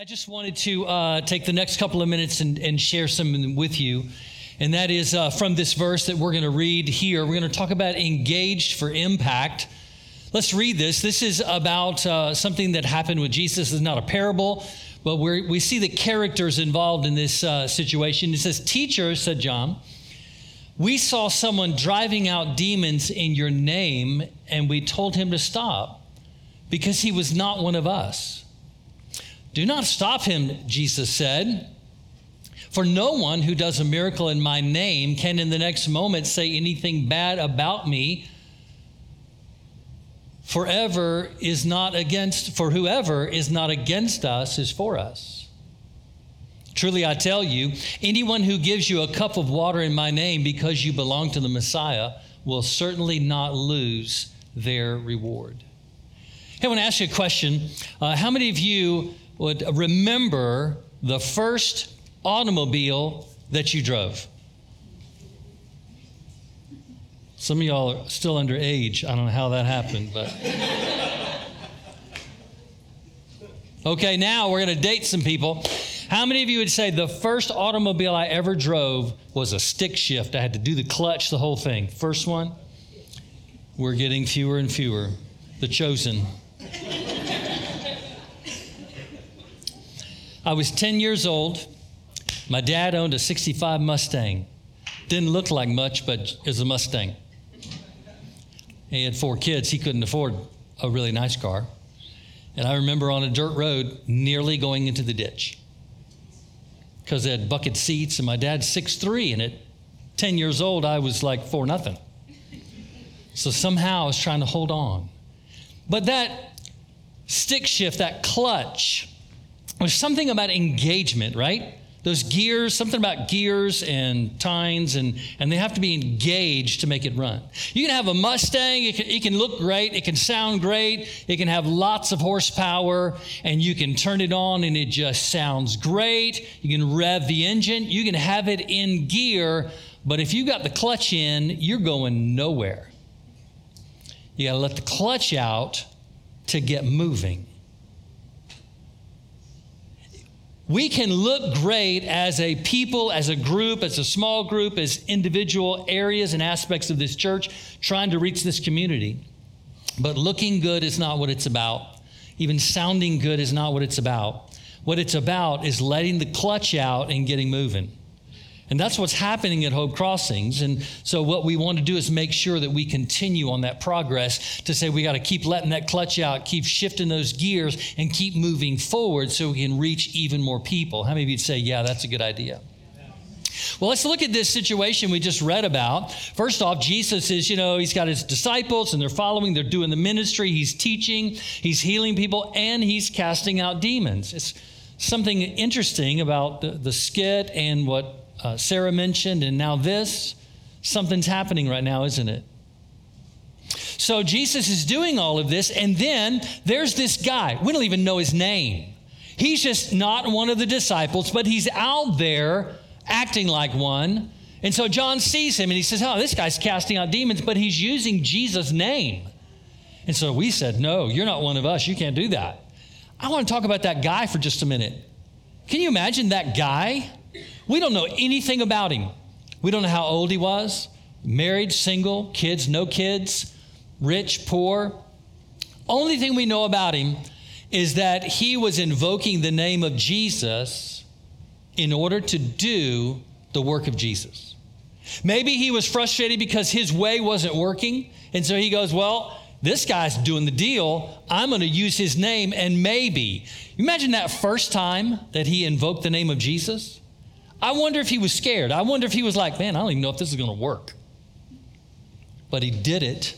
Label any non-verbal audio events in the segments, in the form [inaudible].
I just wanted to uh, take the next couple of minutes and, and share some with you. And that is uh, from this verse that we're going to read here. We're going to talk about engaged for impact. Let's read this. This is about uh, something that happened with Jesus. It's not a parable, but we we see the characters involved in this uh, situation. It says, Teacher, said John, we saw someone driving out demons in your name, and we told him to stop because he was not one of us. Do not stop him, Jesus said. For no one who does a miracle in my name can in the next moment say anything bad about me. Forever is not against, for whoever is not against us is for us. Truly I tell you, anyone who gives you a cup of water in my name because you belong to the Messiah will certainly not lose their reward. Hey, I want to ask you a question. Uh, how many of you would remember the first automobile that you drove? Some of y'all are still underage. I don't know how that happened, but. [laughs] Okay, now we're going to date some people. How many of you would say the first automobile I ever drove was a stick shift? I had to do the clutch, the whole thing. First one? We're getting fewer and fewer. The chosen. I was 10 years old. My dad owned a 65 Mustang. Didn't look like much, but it was a Mustang. He had four kids. He couldn't afford a really nice car. And I remember on a dirt road nearly going into the ditch because they had bucket seats, and my dad's 6'3, and at 10 years old, I was like 4 nothing. So somehow I was trying to hold on. But that stick shift, that clutch, there's something about engagement, right? Those gears, something about gears and tines, and, and they have to be engaged to make it run. You can have a Mustang, it can, it can look great, it can sound great, it can have lots of horsepower, and you can turn it on and it just sounds great. You can rev the engine, you can have it in gear, but if you got the clutch in, you're going nowhere. You got to let the clutch out to get moving. We can look great as a people, as a group, as a small group, as individual areas and aspects of this church trying to reach this community. But looking good is not what it's about. Even sounding good is not what it's about. What it's about is letting the clutch out and getting moving. And that's what's happening at Hope Crossings. And so, what we want to do is make sure that we continue on that progress to say we got to keep letting that clutch out, keep shifting those gears, and keep moving forward so we can reach even more people. How many of you'd say, yeah, that's a good idea? Well, let's look at this situation we just read about. First off, Jesus is, you know, he's got his disciples and they're following, they're doing the ministry, he's teaching, he's healing people, and he's casting out demons. It's something interesting about the, the skit and what uh, Sarah mentioned, and now this. Something's happening right now, isn't it? So Jesus is doing all of this, and then there's this guy. We don't even know his name. He's just not one of the disciples, but he's out there acting like one. And so John sees him and he says, Oh, this guy's casting out demons, but he's using Jesus' name. And so we said, No, you're not one of us. You can't do that. I want to talk about that guy for just a minute. Can you imagine that guy we don't know anything about him. We don't know how old he was married, single, kids, no kids, rich, poor. Only thing we know about him is that he was invoking the name of Jesus in order to do the work of Jesus. Maybe he was frustrated because his way wasn't working. And so he goes, Well, this guy's doing the deal. I'm going to use his name. And maybe, imagine that first time that he invoked the name of Jesus. I wonder if he was scared. I wonder if he was like, man, I don't even know if this is going to work. But he did it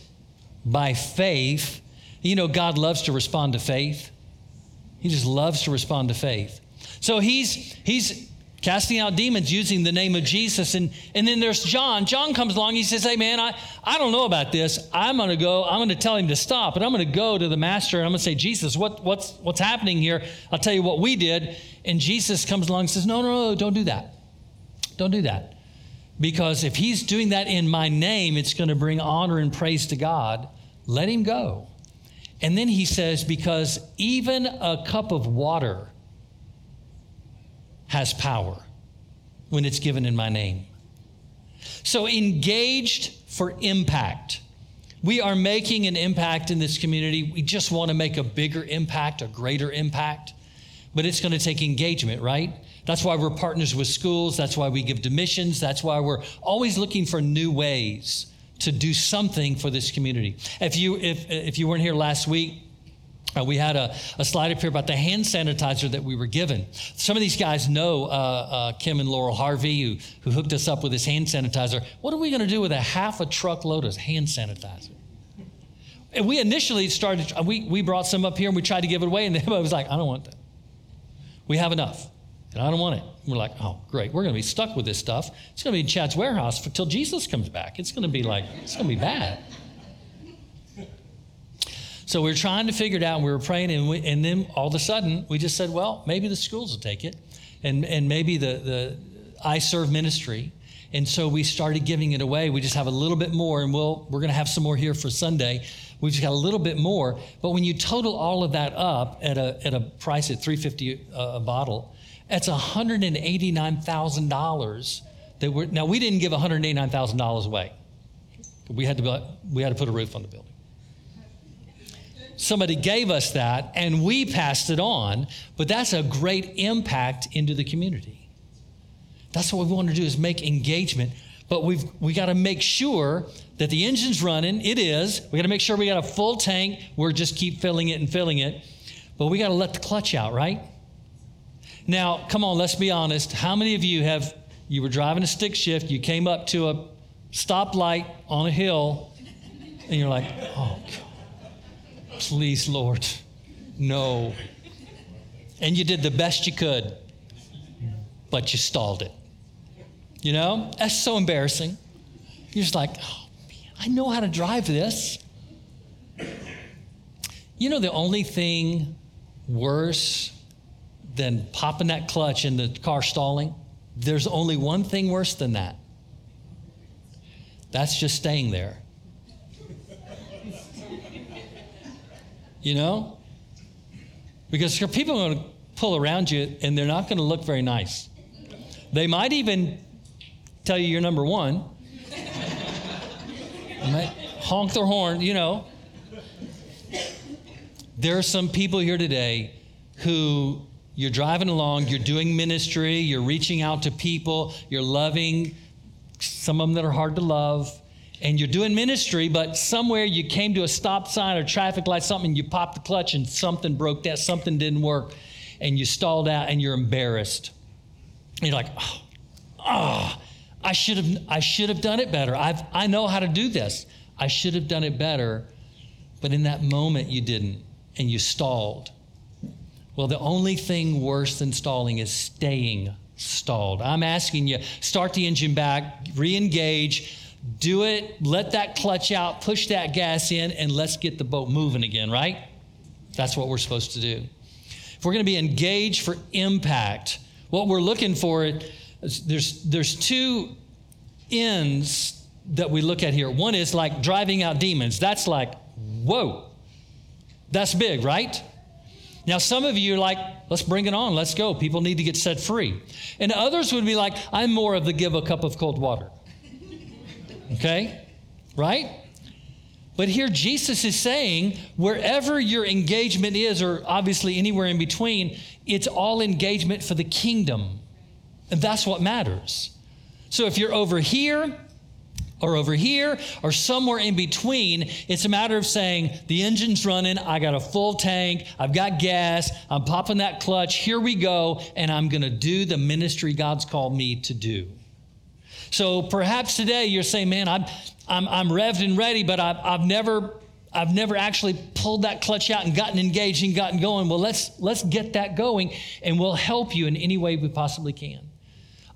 by faith. You know, God loves to respond to faith. He just loves to respond to faith. So he's he's casting out demons using the name of Jesus. And, and then there's John. John comes along. He says, Hey, man, I, I don't know about this. I'm going to go. I'm going to tell him to stop. And I'm going to go to the master and I'm going to say, Jesus, what, what's, what's happening here? I'll tell you what we did. And Jesus comes along and says, No, no, no, don't do that. Don't do that. Because if he's doing that in my name, it's going to bring honor and praise to God. Let him go. And then he says, Because even a cup of water has power when it's given in my name. So, engaged for impact. We are making an impact in this community. We just want to make a bigger impact, a greater impact. But it's going to take engagement, right? That's why we're partners with schools. That's why we give to missions. That's why we're always looking for new ways to do something for this community. If you, if, if you weren't here last week, uh, we had a, a, slide up here about the hand sanitizer that we were given. Some of these guys know uh, uh, Kim and Laurel Harvey, who, who hooked us up with this hand sanitizer. What are we going to do with a half a truckload of hand sanitizer? And we initially started, we, we brought some up here and we tried to give it away, and [laughs] everybody was like, I don't want that. We have enough, and I don't want it. We're like, oh, great. We're going to be stuck with this stuff. It's going to be in Chad's warehouse until Jesus comes back. It's going to be like, it's going to be bad. So we were trying to figure it out, and we were praying, and, we, and then all of a sudden, we just said, well, maybe the schools will take it, and, and maybe the, the I Serve ministry. And so we started giving it away. We just have a little bit more, and we'll, we're going to have some more here for Sunday. We've just got a little bit more. But when you total all of that up at a, at a price at 350 a bottle, that's $189,000 that we're, now we didn't give $189,000 away. We had, to, we had to put a roof on the building somebody gave us that and we passed it on, but that's a great impact into the community. That's what we want to do is make engagement, but we've we got to make sure that the engine's running. It is. We got to make sure we got a full tank. We're just keep filling it and filling it. But we got to let the clutch out, right? Now, come on, let's be honest. How many of you have you were driving a stick shift, you came up to a stoplight on a hill, and you're like, oh God Please, Lord, no. And you did the best you could, but you stalled it. You know? That's so embarrassing. You're just like, oh, man, I know how to drive this. You know, the only thing worse than popping that clutch and the car stalling? There's only one thing worse than that. That's just staying there. You know? Because people are going to pull around you and they're not going to look very nice. They might even tell you you're number one. honk their horn, you know. There are some people here today who you're driving along, you're doing ministry, you're reaching out to people, you're loving some of them that are hard to love and you're doing ministry, but somewhere you came to a stop sign or traffic light, something, you popped the clutch and something broke down, something didn't work, and you stalled out and you're embarrassed. And you're like, oh, oh, I should have, I should have done it better. I've, I know how to do this. I should have done it better. But in that moment, you didn't, and you stalled. Well, the only thing worse than stalling is staying stalled. I'm asking you, start the engine back, re engage do it, let that clutch out, push that gas in, and let's get the boat moving again, right? That's what we're supposed to do. If we're going to be engaged for impact, what we're looking for is there's there's two ends that we look at here. One is like driving out demons. That's like, whoa, that's big, right? Now, some of you are like, let's bring it on, let's go. People need to get set free. And others would be like, I'm more of the give a cup of cold water. Okay? Right? But here Jesus is saying, wherever your engagement is, or obviously anywhere in between, it's all engagement for the kingdom. And that's what matters. So if you're over here, or over here, or somewhere in between, it's a matter of saying, the engine's running, I got a full tank, I've got gas, I'm popping that clutch, here we go, and I'm gonna do the ministry God's called me to do. So perhaps today you're saying, man, I'm, I'm, I'm revved and ready, but I've, I've never I've never actually pulled that clutch out and gotten engaged and gotten going. Well, let's let's get that going, and we'll help you in any way we possibly can.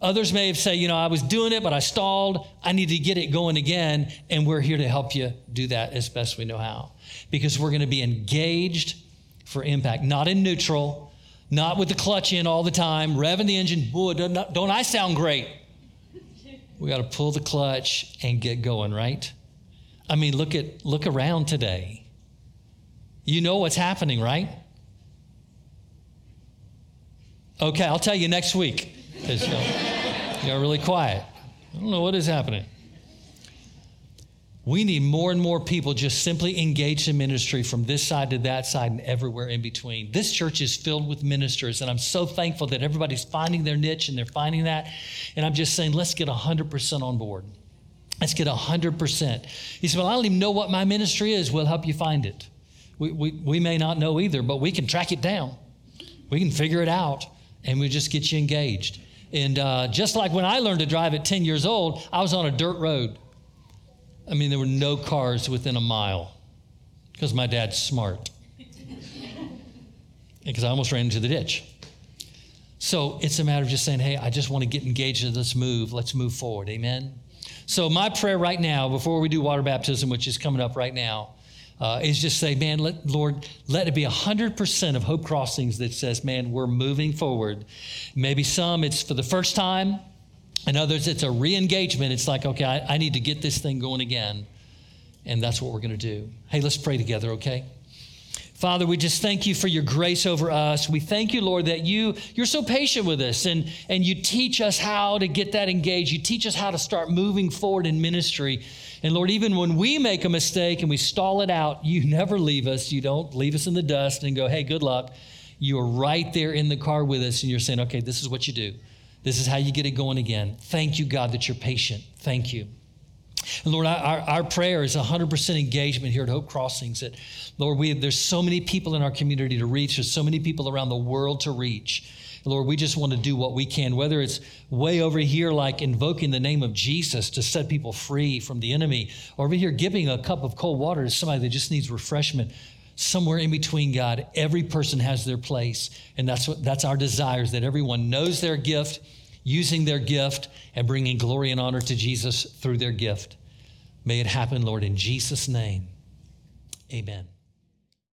Others may have said, you know, I was doing it, but I stalled. I need to get it going again, and we're here to help you do that as best we know how, because we're going to be engaged for impact, not in neutral, not with the clutch in all the time, revving the engine. Boy, don't, don't I sound great? We got to pull the clutch and get going, right? I mean, look at look around today. You know what's happening, right? Okay, I'll tell you next week. Uh, you you're really quiet. I don't know what is happening. We need more and more people just simply engaged in ministry from this side to that side and everywhere in between. This church is filled with ministers, and I'm so thankful that everybody's finding their niche and they're finding that. And I'm just saying, let's get 100% on board. Let's get 100%. He said, Well, I don't even know what my ministry is. We'll help you find it. We, we, we may not know either, but we can track it down. We can figure it out, and we just get you engaged. And uh, just like when I learned to drive at 10 years old, I was on a dirt road. I mean, there were no cars within a mile because my dad's smart. [laughs] because I almost ran into the ditch. So it's a matter of just saying, hey, I just want to get engaged in this move. Let's move forward. Amen. So, my prayer right now, before we do water baptism, which is coming up right now, uh, is just say, man, let, Lord, let it be 100% of Hope Crossings that says, man, we're moving forward. Maybe some it's for the first time, and others, it's a re engagement. It's like, okay, I, I need to get this thing going again. And that's what we're going to do. Hey, let's pray together, okay? Father, we just thank you for your grace over us. We thank you, Lord, that you, you're so patient with us and, and you teach us how to get that engaged. You teach us how to start moving forward in ministry. And Lord, even when we make a mistake and we stall it out, you [laughs] never leave us. You don't leave us in the dust and go, hey, good luck. You are right there in the car with us and you're saying, okay, this is what you do. This is how you get it going again. Thank you, God, that you're patient. Thank you. And Lord, our, our prayer is 100% engagement here at Hope Crossings. That, Lord, we, there's so many people in our community to reach. There's so many people around the world to reach. Lord, we just want to do what we can, whether it's way over here, like invoking the name of Jesus to set people free from the enemy, or over here giving a cup of cold water to somebody that just needs refreshment. Somewhere in between, God, every person has their place. And that's, what, that's our desires that everyone knows their gift using their gift and bringing glory and honor to Jesus through their gift. May it happen, Lord, in Jesus' name. Amen.